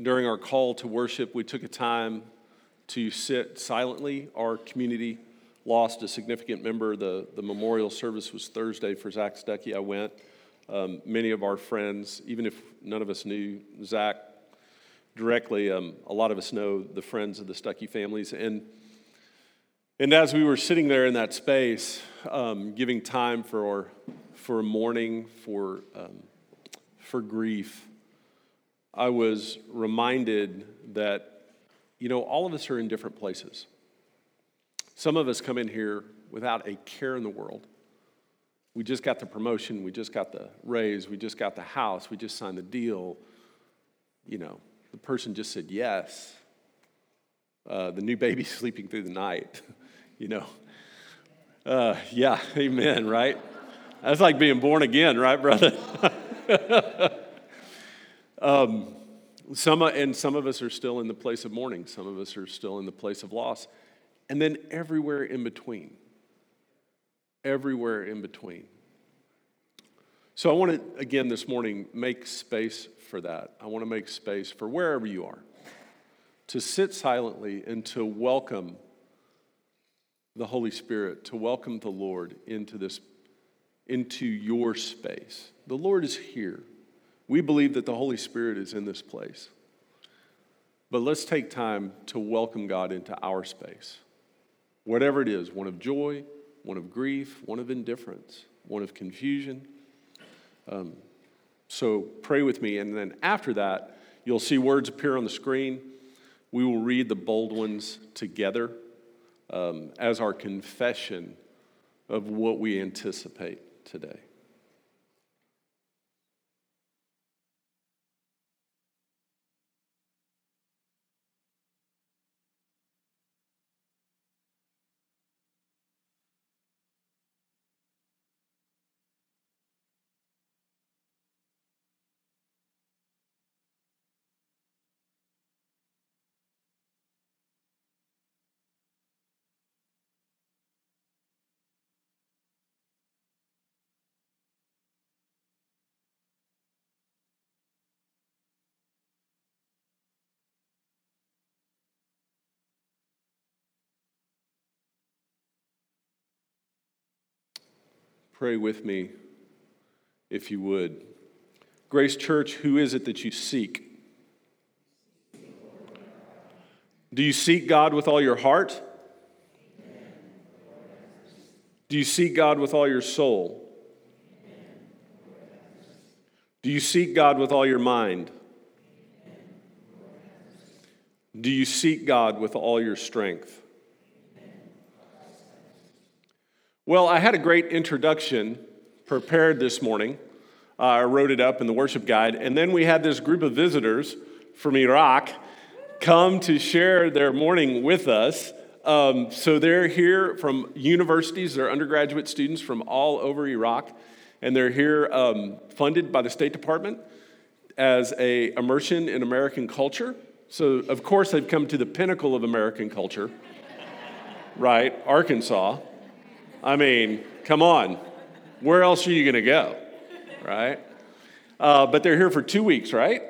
During our call to worship, we took a time to sit silently. Our community lost a significant member. The, the memorial service was Thursday for Zach Stuckey. I went. Um, many of our friends, even if none of us knew Zach directly, um, a lot of us know the friends of the Stuckey families. And, and as we were sitting there in that space, um, giving time for, for mourning, for, um, for grief, I was reminded that, you know, all of us are in different places. Some of us come in here without a care in the world. We just got the promotion, we just got the raise, we just got the house, we just signed the deal. You know, the person just said yes. Uh, the new baby sleeping through the night, you know. Uh, yeah, amen, right? That's like being born again, right, brother? Um, some, and some of us are still in the place of mourning, some of us are still in the place of loss, and then everywhere in between everywhere in between. So I want to, again, this morning, make space for that. I want to make space for wherever you are to sit silently and to welcome the Holy Spirit, to welcome the Lord into this, into your space. The Lord is here. We believe that the Holy Spirit is in this place. But let's take time to welcome God into our space. Whatever it is, one of joy, one of grief, one of indifference, one of confusion. Um, so pray with me, and then after that, you'll see words appear on the screen. We will read the bold ones together um, as our confession of what we anticipate today. Pray with me, if you would. Grace Church, who is it that you seek? Do you seek God with all your heart? Do you seek God with all your soul? Do you seek God with all your mind? Do you seek God with all your strength? Well, I had a great introduction prepared this morning. Uh, I wrote it up in the worship guide. And then we had this group of visitors from Iraq come to share their morning with us. Um, so they're here from universities, they're undergraduate students from all over Iraq, and they're here um, funded by the State Department as a immersion in American culture. So of course they've come to the pinnacle of American culture, right? Arkansas. I mean, come on. Where else are you going to go? Right? Uh, but they're here for two weeks, right?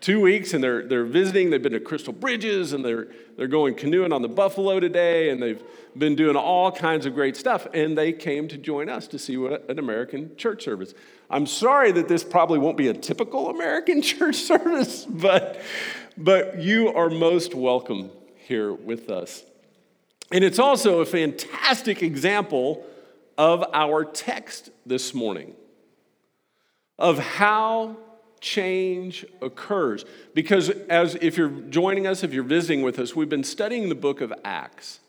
Two weeks, and they're, they're visiting. They've been to Crystal Bridges, and they're, they're going canoeing on the Buffalo today, and they've been doing all kinds of great stuff. And they came to join us to see what an American church service. I'm sorry that this probably won't be a typical American church service, but, but you are most welcome here with us. And it's also a fantastic example of our text this morning of how change occurs. Because as if you're joining us, if you're visiting with us, we've been studying the book of Acts.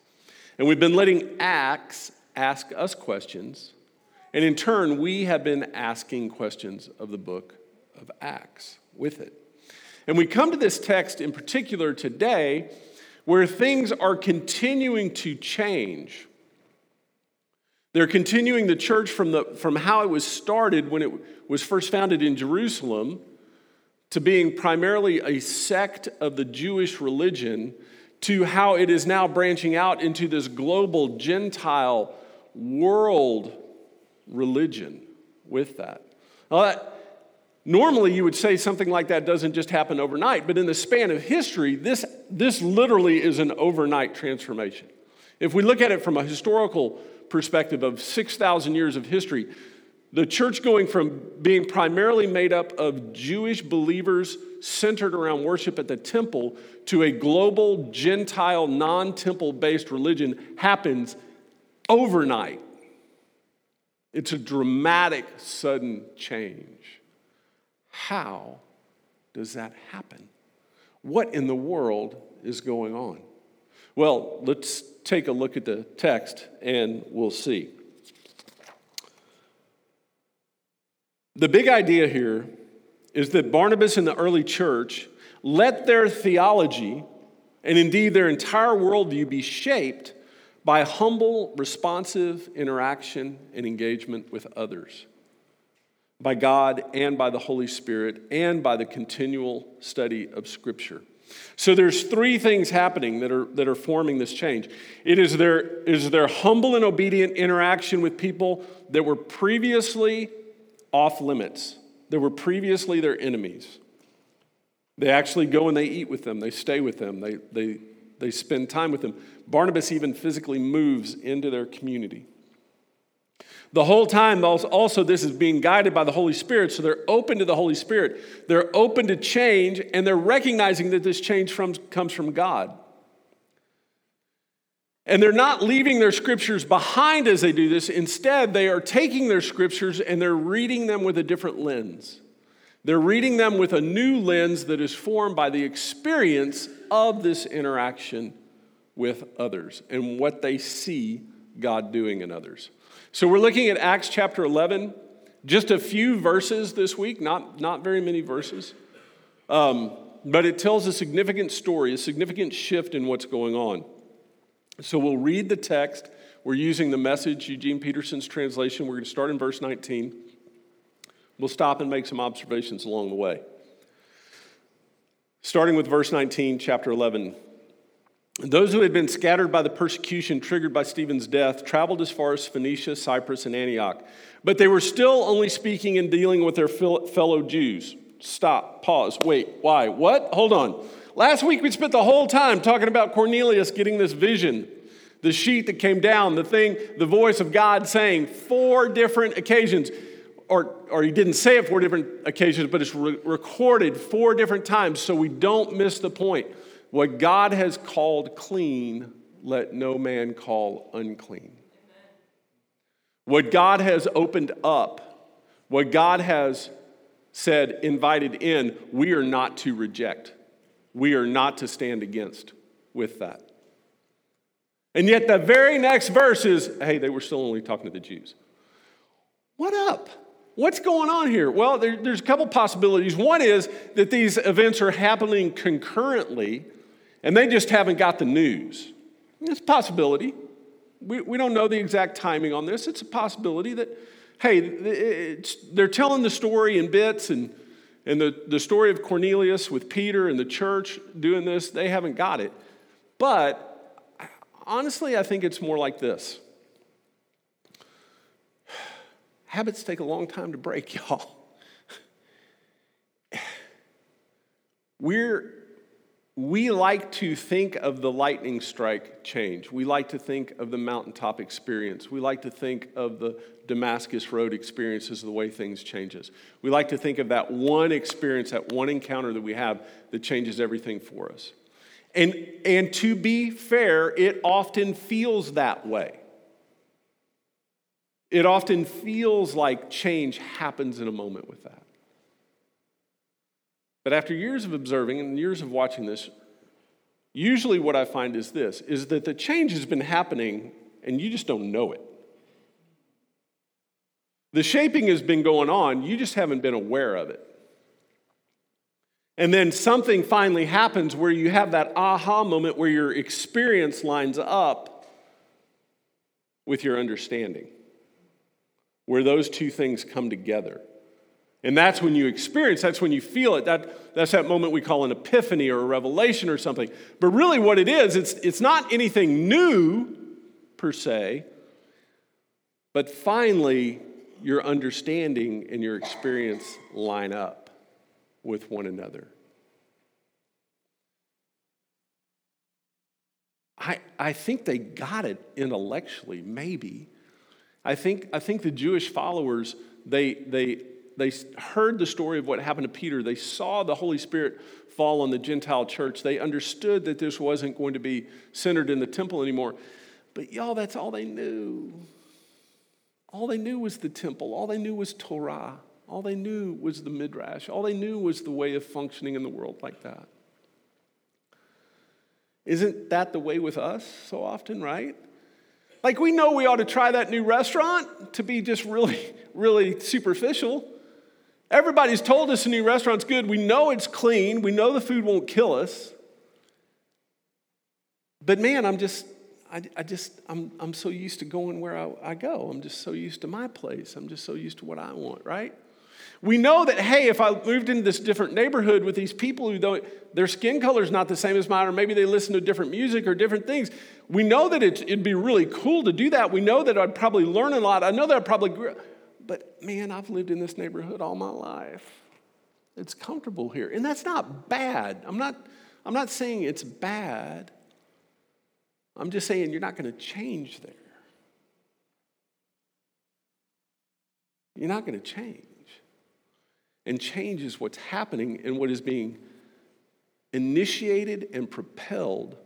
And we've been letting Acts ask us questions. And in turn, we have been asking questions of the book of Acts with it. And we come to this text in particular today where things are continuing to change. They're continuing the church from, the, from how it was started when it was first founded in Jerusalem to being primarily a sect of the Jewish religion to how it is now branching out into this global Gentile world religion with that. Now, Normally, you would say something like that doesn't just happen overnight, but in the span of history, this, this literally is an overnight transformation. If we look at it from a historical perspective of 6,000 years of history, the church going from being primarily made up of Jewish believers centered around worship at the temple to a global Gentile, non temple based religion happens overnight. It's a dramatic, sudden change. How does that happen? What in the world is going on? Well, let's take a look at the text and we'll see. The big idea here is that Barnabas and the early church let their theology and indeed their entire worldview be shaped by humble, responsive interaction and engagement with others, by God and by the Holy Spirit, and by the continual study of Scripture. So there's three things happening that are, that are forming this change. It is their, is their humble and obedient interaction with people that were previously off limits, that were previously their enemies. They actually go and they eat with them, they stay with them, they, they, they spend time with them. Barnabas even physically moves into their community. The whole time, also, this is being guided by the Holy Spirit, so they're open to the Holy Spirit. They're open to change, and they're recognizing that this change from, comes from God. And they're not leaving their scriptures behind as they do this. Instead, they are taking their scriptures and they're reading them with a different lens. They're reading them with a new lens that is formed by the experience of this interaction with others and what they see God doing in others. So we're looking at Acts chapter 11, just a few verses this week, not, not very many verses. Um, but it tells a significant story, a significant shift in what's going on. So we'll read the text. We're using the message, Eugene Peterson's translation. We're going to start in verse 19. We'll stop and make some observations along the way. Starting with verse 19, chapter 11. Those who had been scattered by the persecution triggered by Stephen's death traveled as far as Phoenicia, Cyprus, and Antioch. But they were still only speaking and dealing with their fellow Jews. Stop, pause, wait, why? What? Hold on. Last week we spent the whole time talking about Cornelius getting this vision, the sheet that came down, the thing, the voice of God saying four different occasions. Or, or he didn't say it four different occasions, but it's re- recorded four different times so we don't miss the point. What God has called clean, let no man call unclean. What God has opened up, what God has said, invited in, we are not to reject we are not to stand against with that. And yet, the very next verse is hey, they were still only talking to the Jews. What up? What's going on here? Well, there, there's a couple possibilities. One is that these events are happening concurrently and they just haven't got the news. It's a possibility. We, we don't know the exact timing on this. It's a possibility that, hey, they're telling the story in bits and and the, the story of Cornelius with Peter and the church doing this, they haven't got it. But honestly, I think it's more like this habits take a long time to break, y'all. We're we like to think of the lightning strike change. We like to think of the mountaintop experience. We like to think of the Damascus Road experience as the way things changes. We like to think of that one experience, that one encounter that we have that changes everything for us. And, and to be fair, it often feels that way. It often feels like change happens in a moment with that. But after years of observing and years of watching this, usually what I find is this is that the change has been happening and you just don't know it. The shaping has been going on, you just haven't been aware of it. And then something finally happens where you have that aha moment where your experience lines up with your understanding, where those two things come together. And that's when you experience, that's when you feel it. That, that's that moment we call an epiphany or a revelation or something. But really, what it is, it's, it's not anything new per se, but finally, your understanding and your experience line up with one another? I, I think they got it intellectually, maybe. I think, I think the Jewish followers, they, they, they heard the story of what happened to Peter. They saw the Holy Spirit fall on the Gentile church. They understood that this wasn't going to be centered in the temple anymore. But y'all, that's all they knew. All they knew was the temple. All they knew was Torah. All they knew was the Midrash. All they knew was the way of functioning in the world like that. Isn't that the way with us so often, right? Like, we know we ought to try that new restaurant to be just really, really superficial. Everybody's told us a new restaurant's good. We know it's clean. We know the food won't kill us. But man, I'm just, I, I just, I'm, I'm so used to going where I, I go. I'm just so used to my place. I'm just so used to what I want, right? We know that, hey, if I moved into this different neighborhood with these people who don't, their skin color is not the same as mine, or maybe they listen to different music or different things, we know that it'd be really cool to do that. We know that I'd probably learn a lot. I know that I'd probably, but man, I've lived in this neighborhood all my life. It's comfortable here. And that's not bad. I'm not, I'm not saying it's bad. I'm just saying you're not going to change there. You're not going to change. And change is what's happening and what is being initiated and propelled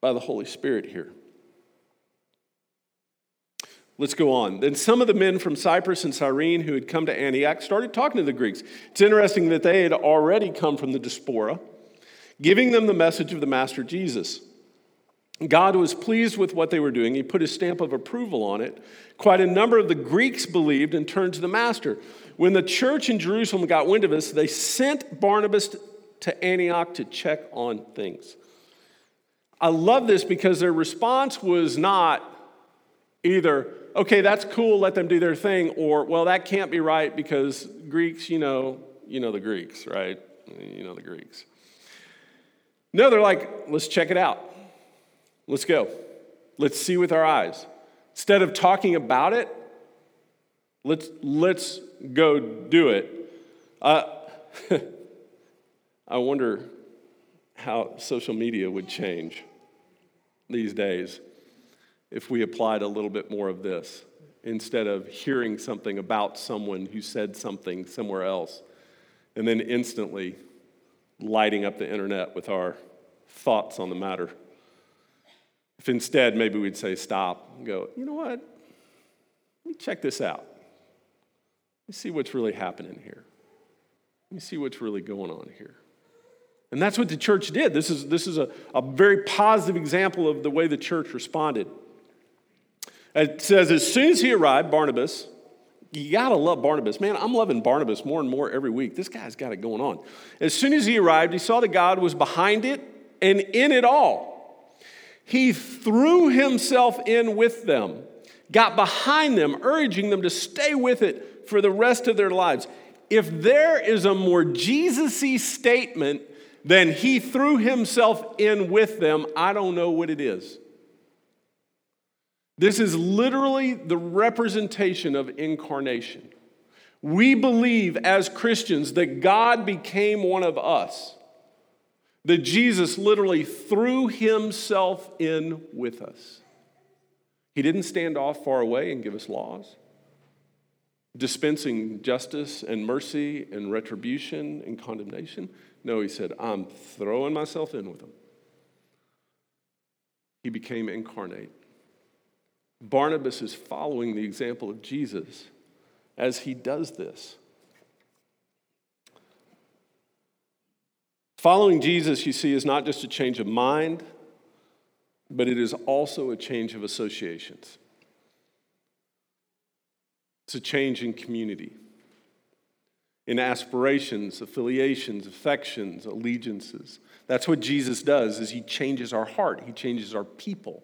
by the Holy Spirit here. Let's go on. Then some of the men from Cyprus and Cyrene who had come to Antioch started talking to the Greeks. It's interesting that they had already come from the diaspora, giving them the message of the Master Jesus. God was pleased with what they were doing. He put his stamp of approval on it. Quite a number of the Greeks believed and turned to the Master. When the church in Jerusalem got wind of this, they sent Barnabas to Antioch to check on things. I love this because their response was not either, okay, that's cool, let them do their thing, or, well, that can't be right because Greeks, you know, you know the Greeks, right? You know the Greeks. No, they're like, let's check it out. Let's go. Let's see with our eyes. Instead of talking about it, let's, let's go do it. Uh, I wonder how social media would change these days if we applied a little bit more of this instead of hearing something about someone who said something somewhere else and then instantly lighting up the internet with our thoughts on the matter. If instead, maybe we'd say, stop and go, you know what? Let me check this out. Let me see what's really happening here. Let me see what's really going on here. And that's what the church did. This is, this is a, a very positive example of the way the church responded. It says, as soon as he arrived, Barnabas, you gotta love Barnabas. Man, I'm loving Barnabas more and more every week. This guy's got it going on. As soon as he arrived, he saw that God was behind it and in it all. He threw himself in with them, got behind them, urging them to stay with it for the rest of their lives. If there is a more Jesus y statement than he threw himself in with them, I don't know what it is. This is literally the representation of incarnation. We believe as Christians that God became one of us, that Jesus literally threw himself in with us. He didn't stand off far away and give us laws, dispensing justice and mercy and retribution and condemnation. No, he said, I'm throwing myself in with them. He became incarnate. Barnabas is following the example of Jesus as he does this. Following Jesus, you see, is not just a change of mind, but it is also a change of associations. It's a change in community in aspirations, affiliations, affections, allegiances. That's what Jesus does is he changes our heart, he changes our people.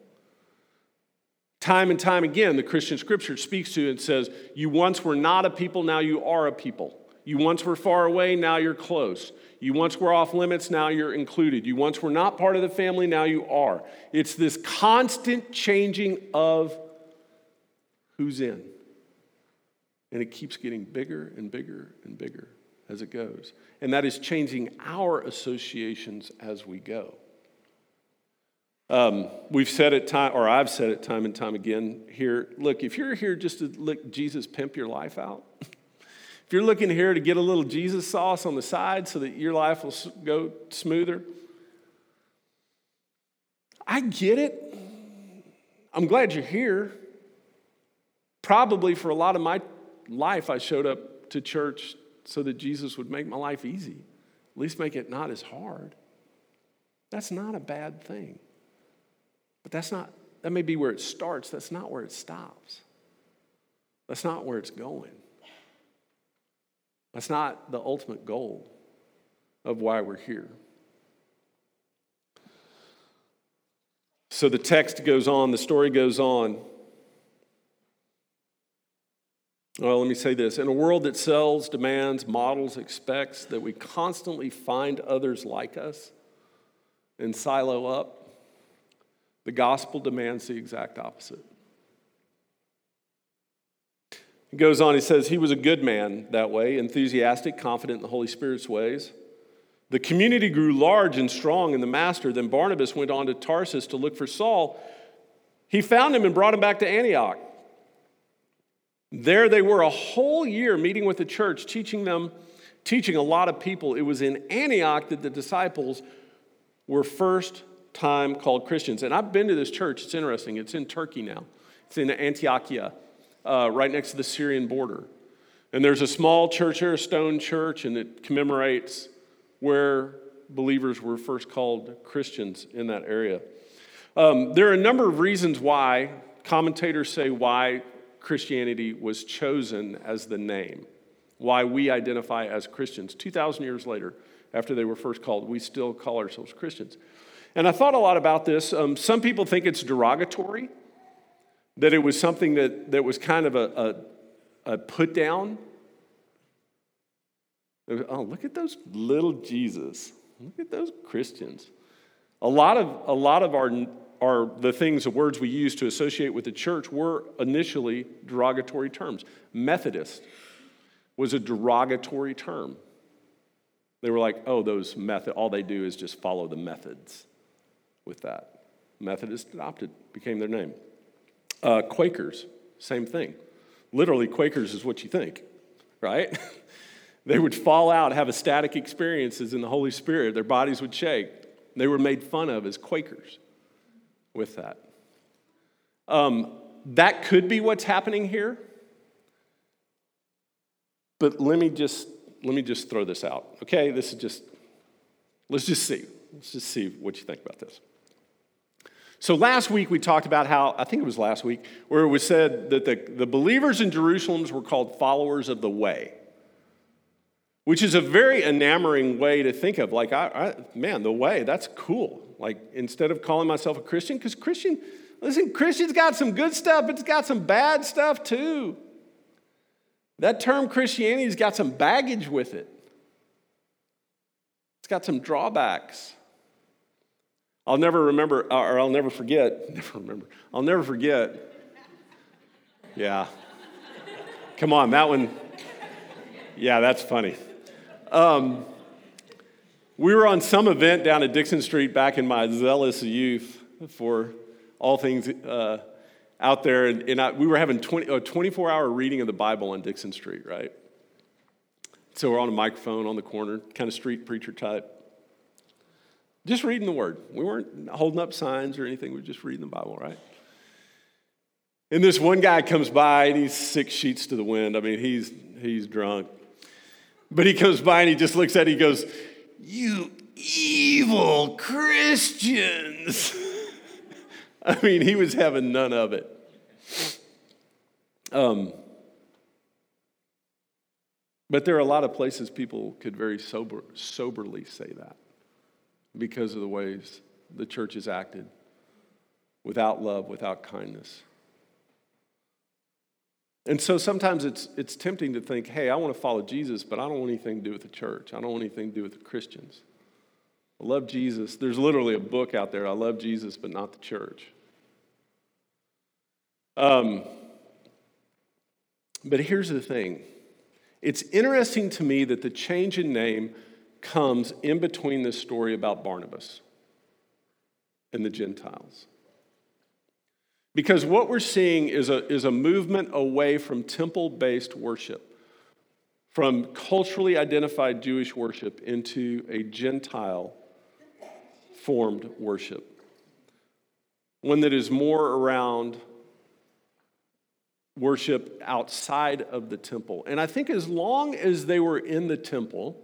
Time and time again, the Christian scripture speaks to and says, You once were not a people, now you are a people. You once were far away, now you're close. You once were off limits, now you're included. You once were not part of the family, now you are. It's this constant changing of who's in. And it keeps getting bigger and bigger and bigger as it goes. And that is changing our associations as we go. Um, we've said it time, or I've said it time and time again here. Look, if you're here just to let Jesus pimp your life out, if you're looking here to get a little Jesus sauce on the side so that your life will go smoother, I get it. I'm glad you're here. Probably for a lot of my life, I showed up to church so that Jesus would make my life easy, at least make it not as hard. That's not a bad thing. But that's not, that may be where it starts. That's not where it stops. That's not where it's going. That's not the ultimate goal of why we're here. So the text goes on, the story goes on. Well, let me say this. In a world that sells, demands, models, expects that we constantly find others like us and silo up, the gospel demands the exact opposite. He goes on, he says, He was a good man that way, enthusiastic, confident in the Holy Spirit's ways. The community grew large and strong in the master. Then Barnabas went on to Tarsus to look for Saul. He found him and brought him back to Antioch. There they were a whole year meeting with the church, teaching them, teaching a lot of people. It was in Antioch that the disciples were first time called Christians. And I've been to this church. It's interesting. It's in Turkey now. It's in Antiochia, uh, right next to the Syrian border. And there's a small church here, a stone church, and it commemorates where believers were first called Christians in that area. Um, there are a number of reasons why commentators say why Christianity was chosen as the name, why we identify as Christians. 2,000 years later, after they were first called, we still call ourselves Christians. And I thought a lot about this. Um, some people think it's derogatory, that it was something that, that was kind of a, a, a put down. Oh, look at those little Jesus. Look at those Christians. A lot of, a lot of our are the things, the words we use to associate with the church were initially derogatory terms. Methodist was a derogatory term. They were like, oh, those method, all they do is just follow the methods with that. Methodist adopted, became their name. Uh, Quakers, same thing. Literally, Quakers is what you think, right? they would fall out, have ecstatic experiences in the Holy Spirit. Their bodies would shake. They were made fun of as Quakers with that. Um, that could be what's happening here. But let me just let me just throw this out. Okay, this is just let's just see. Let's just see what you think about this. So last week we talked about how, I think it was last week, where it was said that the, the believers in Jerusalem were called followers of the way, which is a very enamoring way to think of. Like, I, I, man, the way, that's cool. Like, instead of calling myself a Christian, because Christian, listen, Christian's got some good stuff, but it's got some bad stuff too. That term Christianity's got some baggage with it. It's got some drawbacks. I'll never remember, or I'll never forget, never remember, I'll never forget. Yeah. Come on, that one. Yeah, that's funny. Um, we were on some event down at Dickson Street back in my zealous youth for all things uh, out there, and, and I, we were having 20, a 24 hour reading of the Bible on Dickson Street, right? So we're on a microphone on the corner, kind of street preacher type. Just reading the word. We weren't holding up signs or anything, we were just reading the Bible, right? And this one guy comes by and he's six sheets to the wind. I mean, he's, he's drunk. But he comes by and he just looks at it, he goes, you evil Christians. I mean, he was having none of it. Um, but there are a lot of places people could very sober, soberly say that because of the ways the church has acted without love, without kindness. And so sometimes it's, it's tempting to think, hey, I want to follow Jesus, but I don't want anything to do with the church. I don't want anything to do with the Christians. I love Jesus. There's literally a book out there, I love Jesus, but not the church. Um, But here's the thing it's interesting to me that the change in name comes in between this story about Barnabas and the Gentiles. Because what we're seeing is a, is a movement away from temple based worship, from culturally identified Jewish worship into a Gentile formed worship. One that is more around worship outside of the temple. And I think as long as they were in the temple,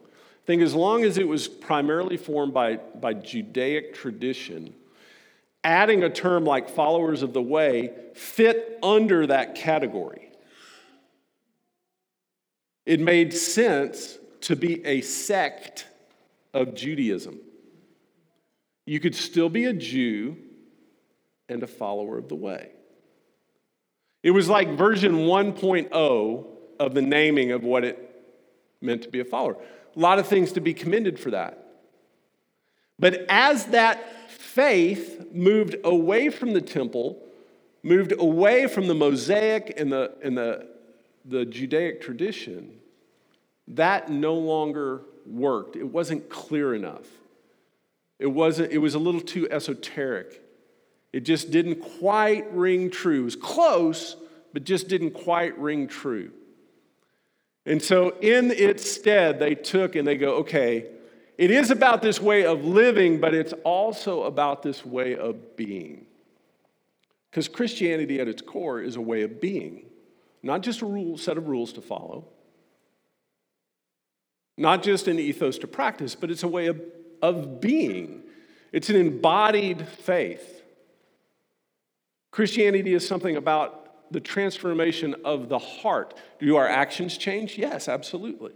think as long as it was primarily formed by, by Judaic tradition, adding a term like followers of the way fit under that category. It made sense to be a sect of Judaism. You could still be a Jew and a follower of the way. It was like version 1.0 of the naming of what it meant to be a follower. A lot of things to be commended for that. But as that faith moved away from the temple, moved away from the Mosaic and the, and the, the Judaic tradition, that no longer worked. It wasn't clear enough. It, wasn't, it was a little too esoteric. It just didn't quite ring true. It was close, but just didn't quite ring true. And so, in its stead, they took and they go, okay, it is about this way of living, but it's also about this way of being. Because Christianity at its core is a way of being, not just a rule, set of rules to follow, not just an ethos to practice, but it's a way of, of being. It's an embodied faith. Christianity is something about the transformation of the heart. Do our actions change? Yes, absolutely.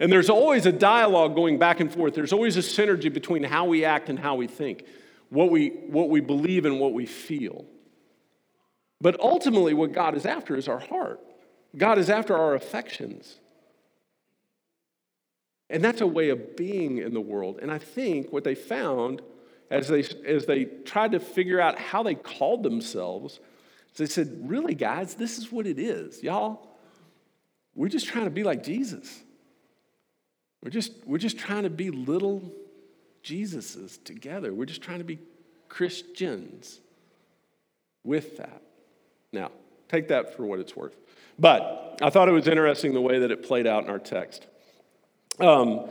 And there's always a dialogue going back and forth. There's always a synergy between how we act and how we think, what we, what we believe and what we feel. But ultimately, what God is after is our heart. God is after our affections. And that's a way of being in the world. And I think what they found as they, as they tried to figure out how they called themselves, they said, Really, guys, this is what it is. Y'all, we're just trying to be like Jesus. We're just, we're just trying to be little Jesuses together. We're just trying to be Christians with that. Now, take that for what it's worth. But I thought it was interesting the way that it played out in our text. Um,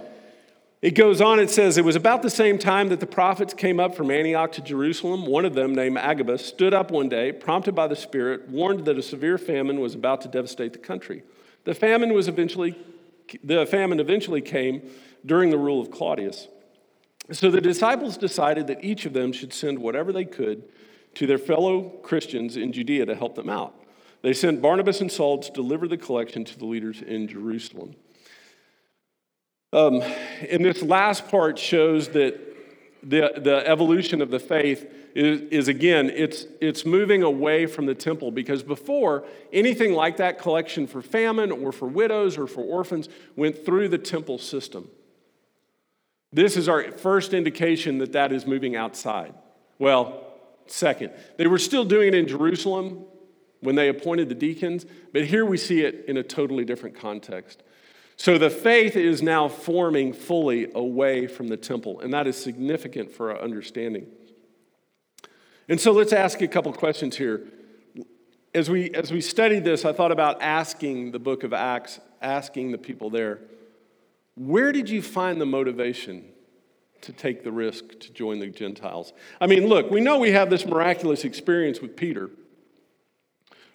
it goes on, it says, It was about the same time that the prophets came up from Antioch to Jerusalem. One of them, named Agabus, stood up one day, prompted by the Spirit, warned that a severe famine was about to devastate the country. The famine was eventually, the famine eventually came during the rule of Claudius. So the disciples decided that each of them should send whatever they could to their fellow Christians in Judea to help them out. They sent Barnabas and Saul to deliver the collection to the leaders in Jerusalem. Um, and this last part shows that the, the evolution of the faith is, is, again, it's, it's moving away from the temple because before, anything like that collection for famine or for widows or for orphans went through the temple system. This is our first indication that that is moving outside. Well, second, they were still doing it in Jerusalem when they appointed the deacons, but here we see it in a totally different context. So the faith is now forming fully away from the temple, and that is significant for our understanding. And so let's ask a couple questions here. As we, as we studied this, I thought about asking the book of Acts, asking the people there, where did you find the motivation to take the risk to join the Gentiles? I mean, look, we know we have this miraculous experience with Peter.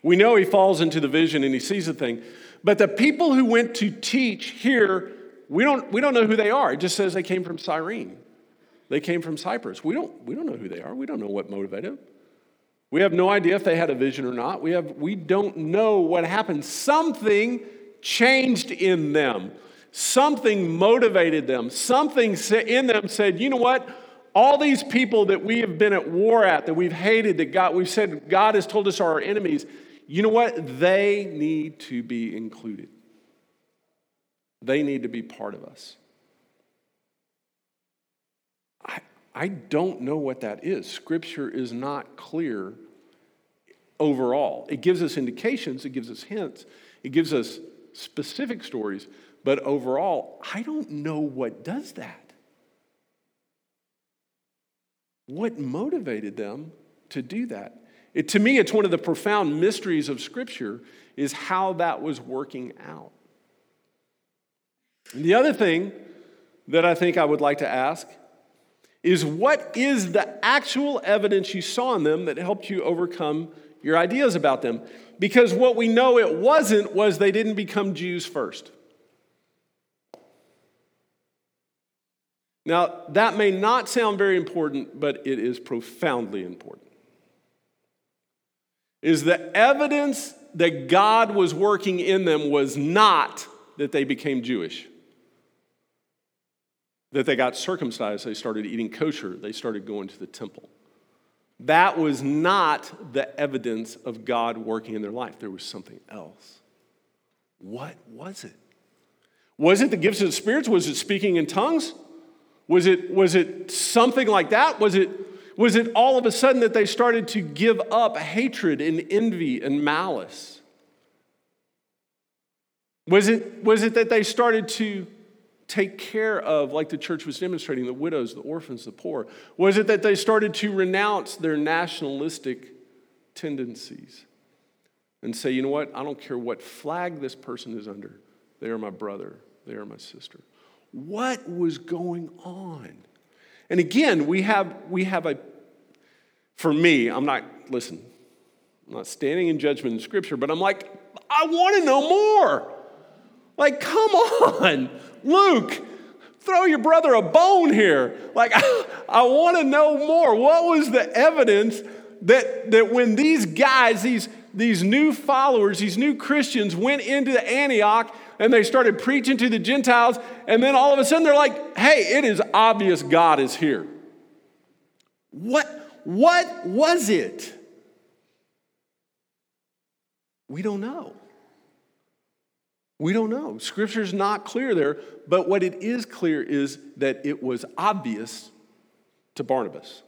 We know he falls into the vision and he sees the thing. But the people who went to teach here, we don't, we don't know who they are. It just says they came from Cyrene. They came from Cyprus. We don't, we don't know who they are. We don't know what motivated them. We have no idea if they had a vision or not. We, have, we don't know what happened. Something changed in them. Something motivated them. Something in them said, you know what? All these people that we have been at war at, that we've hated, that God, we've said God has told us are our enemies, you know what? They need to be included. They need to be part of us. I, I don't know what that is. Scripture is not clear overall. It gives us indications, it gives us hints, It gives us specific stories, but overall, I don't know what does that. What motivated them to do that? It, to me, it's one of the profound mysteries of Scripture is how that was working out. And the other thing that I think I would like to ask is what is the actual evidence you saw in them that helped you overcome your ideas about them? Because what we know it wasn't was they didn't become Jews first. Now, that may not sound very important, but it is profoundly important. Is the evidence that God was working in them was not that they became Jewish that they got circumcised, they started eating kosher, they started going to the temple. That was not the evidence of God working in their life. There was something else. What was it? Was it the gifts of the spirits? Was it speaking in tongues? Was it, was it something like that? Was it, was it all of a sudden that they started to give up hatred and envy and malice? Was it, was it that they started to take care of, like the church was demonstrating, the widows, the orphans, the poor? Was it that they started to renounce their nationalistic tendencies and say, you know what, I don't care what flag this person is under, they are my brother, they are my sister? What was going on? And again, we have, we have a, for me, I'm not, listen, I'm not standing in judgment in scripture, but I'm like, I want to know more. Like, come on. Luke, throw your brother a bone here. Like, I, want to know more. What was the evidence that, that when these guys, these, these new followers, these new Christians went into Antioch and they started preaching to the Gentiles, and then all of a sudden they're like, hey, it is obvious God is here. What, what was it? We don't know. We don't know. Scripture's not clear there, but what it is clear is that it was obvious to Barnabas.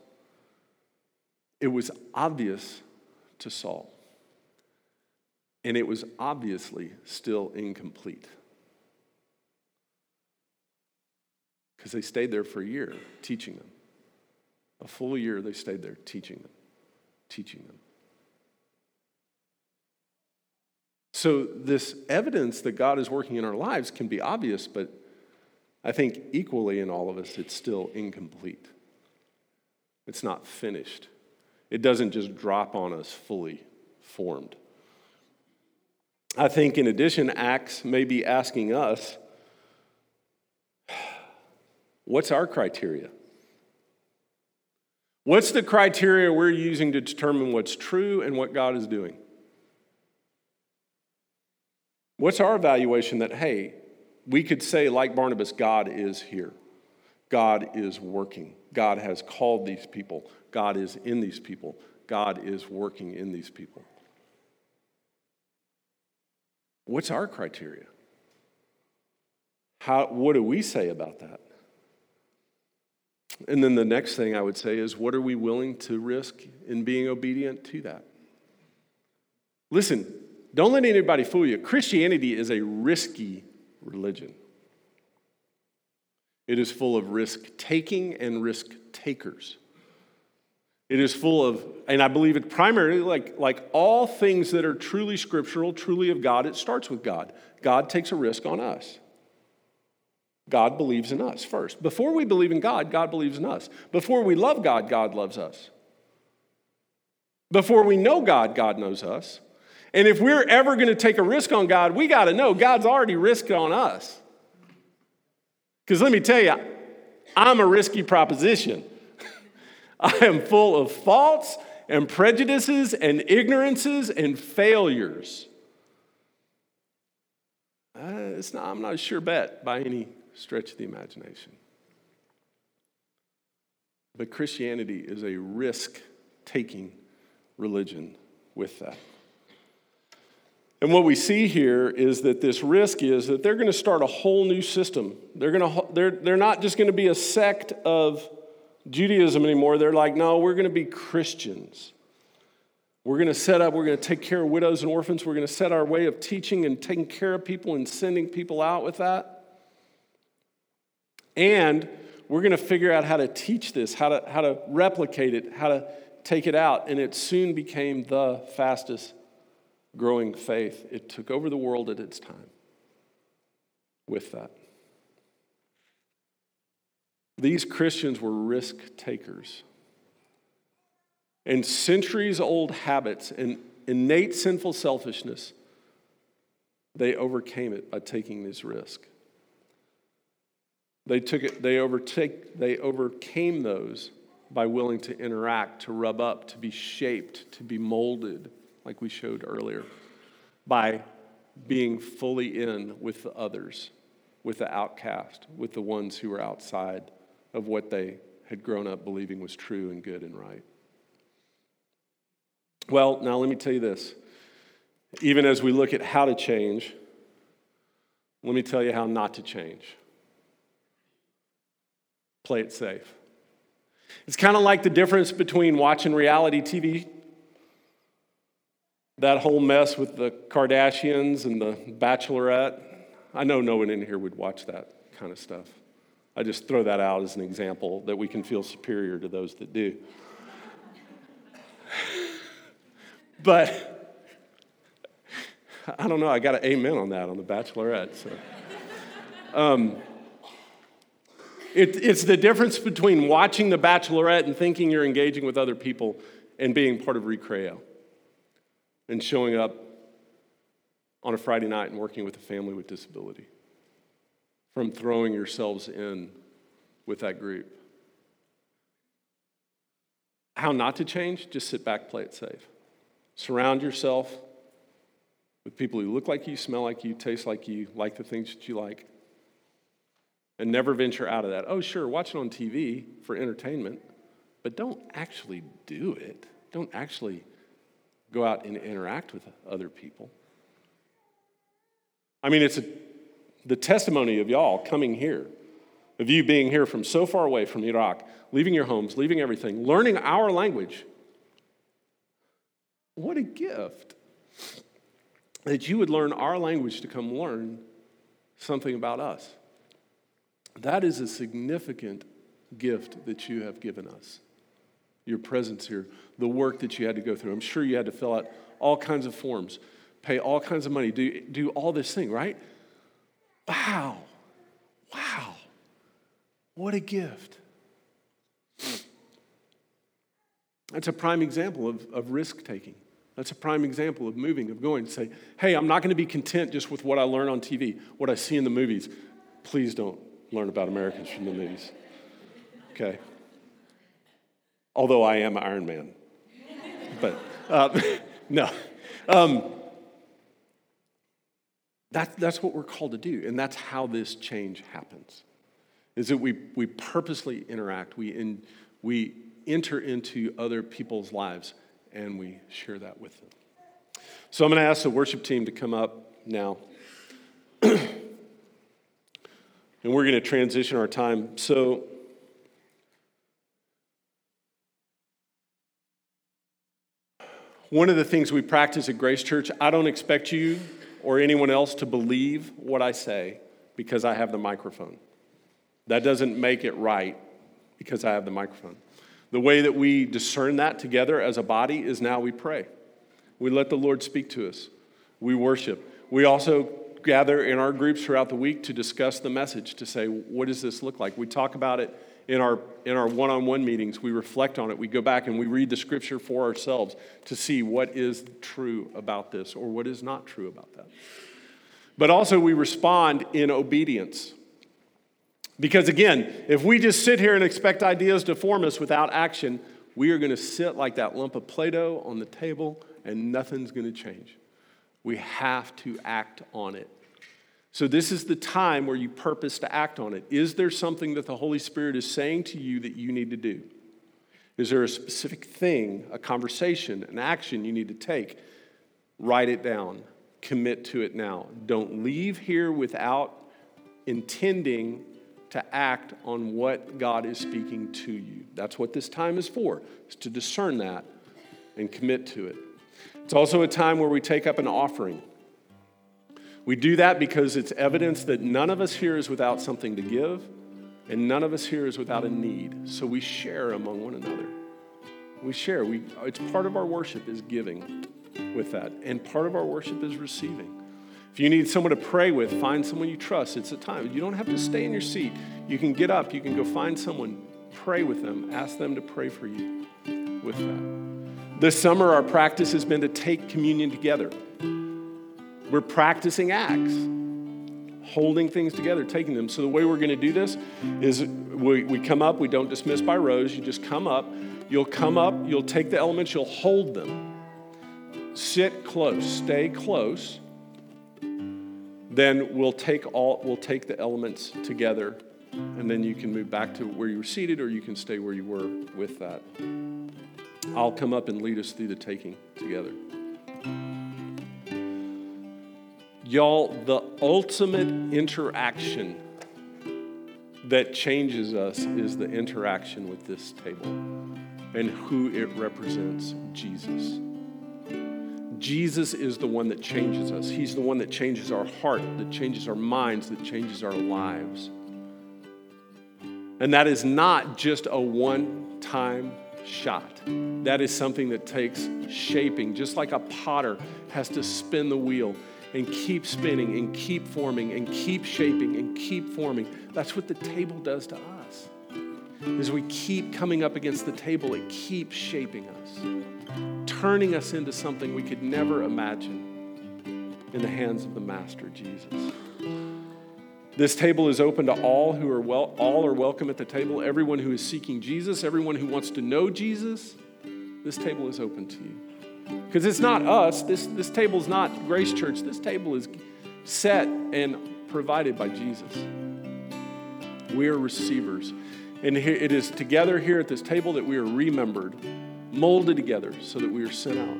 It was obvious to Saul. And it was obviously still incomplete. Because they stayed there for a year teaching them. A full year they stayed there teaching them, teaching them. So, this evidence that God is working in our lives can be obvious, but I think equally in all of us, it's still incomplete. It's not finished. It doesn't just drop on us fully formed. I think, in addition, Acts may be asking us what's our criteria? What's the criteria we're using to determine what's true and what God is doing? What's our evaluation that, hey, we could say, like Barnabas, God is here. God is working. God has called these people. God is in these people. God is working in these people. What's our criteria? How, what do we say about that? And then the next thing I would say is, what are we willing to risk in being obedient to that? Listen, don't let anybody fool you. Christianity is a risky religion. It is full of risk taking and risk takers. It is full of, and I believe it primarily like, like all things that are truly scriptural, truly of God, it starts with God. God takes a risk on us. God believes in us first. Before we believe in God, God believes in us. Before we love God, God loves us. Before we know God, God knows us. And if we're ever going to take a risk on God, we got to know God's already risked on us. Because let me tell you, I'm a risky proposition. I am full of faults and prejudices and ignorances and failures. Uh, it's not, I'm not a sure bet by any stretch of the imagination. But Christianity is a risk taking religion with that. And what we see here is that this risk is that they're going to start a whole new system. They're, going to, they're, they're not just going to be a sect of Judaism anymore. They're like, no, we're going to be Christians. We're going to set up, we're going to take care of widows and orphans. We're going to set our way of teaching and taking care of people and sending people out with that. And we're going to figure out how to teach this, how to, how to replicate it, how to take it out. And it soon became the fastest growing faith. It took over the world at its time with that. These Christians were risk takers. And centuries old habits and innate sinful selfishness, they overcame it by taking this risk. They took it, they overtake, they overcame those by willing to interact, to rub up, to be shaped, to be molded, like we showed earlier, by being fully in with the others, with the outcast, with the ones who were outside of what they had grown up believing was true and good and right. Well, now let me tell you this. Even as we look at how to change, let me tell you how not to change. Play it safe. It's kind of like the difference between watching reality TV, that whole mess with the Kardashians and the Bachelorette. I know no one in here would watch that kind of stuff. I just throw that out as an example that we can feel superior to those that do. but I don't know, I got an amen on that on The Bachelorette. So. Um, it, it's the difference between watching The Bachelorette and thinking you're engaging with other people and being part of Recreo and showing up on a Friday night and working with a family with disability from throwing yourselves in with that group. How not to change? Just sit back, play it safe. Surround yourself with people who look like you, smell like you, taste like you, like the things that you like. And never venture out of that. Oh, sure, watch it on TV for entertainment, but don't actually do it. Don't actually go out and interact with other people. I mean, it's a the testimony of y'all coming here, of you being here from so far away from Iraq, leaving your homes, leaving everything, learning our language. What a gift that you would learn our language to come learn something about us. That is a significant gift that you have given us. Your presence here, the work that you had to go through. I'm sure you had to fill out all kinds of forms, pay all kinds of money, do, do all this thing, right? Wow. Wow. What a gift. That's a prime example of, of risk taking. That's a prime example of moving, of going to say, hey, I'm not going to be content just with what I learn on TV, what I see in the movies. Please don't learn about Americans from the movies. Okay? Although I am Iron Man. But uh, no. Um, that, that's what we're called to do, and that's how this change happens. Is that we, we purposely interact, we, in, we enter into other people's lives, and we share that with them. So I'm going to ask the worship team to come up now. and we're going to transition our time. So, one of the things we practice at Grace Church, I don't expect you or anyone else to believe what I say because I have the microphone. That doesn't make it right because I have the microphone. The way that we discern that together as a body is now we pray. We let the Lord speak to us. We worship. We also gather in our groups throughout the week to discuss the message, to say, what does this look like? We talk about it in our in our one-on-one meetings we reflect on it. We go back and we read the scripture for ourselves to see what is true about this or what is not true about that. But also we respond in obedience. Because again if we just sit here and expect ideas to form us without action we are going to sit like that lump of play-doh on the table and nothing's going to change. We have to act on it so, this is the time where you purpose to act on it. Is there something that the Holy Spirit is saying to you that you need to do? Is there a specific thing, a conversation, an action you need to take? Write it down. Commit to it now. Don't leave here without intending to act on what God is speaking to you. That's what this time is for, is to discern that and commit to it. It's also a time where we take up an offering. We do that because it's evidence that none of us here is without something to give, and none of us here is without a need. So we share among one another. We share. We, it's part of our worship is giving with that, and part of our worship is receiving. If you need someone to pray with, find someone you trust. It's a time. You don't have to stay in your seat. You can get up. You can go find someone, pray with them, ask them to pray for you with that. This summer, our practice has been to take communion together. We're practicing acts, holding things together, taking them. So, the way we're going to do this is we, we come up, we don't dismiss by rows. You just come up. You'll come up, you'll take the elements, you'll hold them. Sit close, stay close. Then we'll take all we'll take the elements together and then you can move back to where you were seated or you can stay where you were with that. I'll come up and lead us through the taking together. Y'all, the ultimate interaction that changes us is the interaction with this table and who it represents Jesus. Jesus is the one that changes us. He's the one that changes our heart, that changes our minds, that changes our lives. And that is not just a one time shot. That is something that takes shaping, just like a potter has to spin the wheel and keep spinning and keep forming and keep shaping and keep forming. That's what the table does to us. As we keep coming up against the table, it keeps shaping us, turning us into something we could never imagine in the hands of the Master Jesus. This table is open to all who are well, all are welcome at the table. Everyone who is seeking Jesus, everyone who wants to know Jesus, this table is open to you. Because it's not us. This, this table is not Grace Church. This table is set and provided by Jesus. We are receivers. And it is together here at this table that we are remembered, molded together so that we are sent out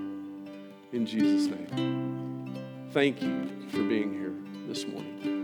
in Jesus' name. Thank you for being here this morning.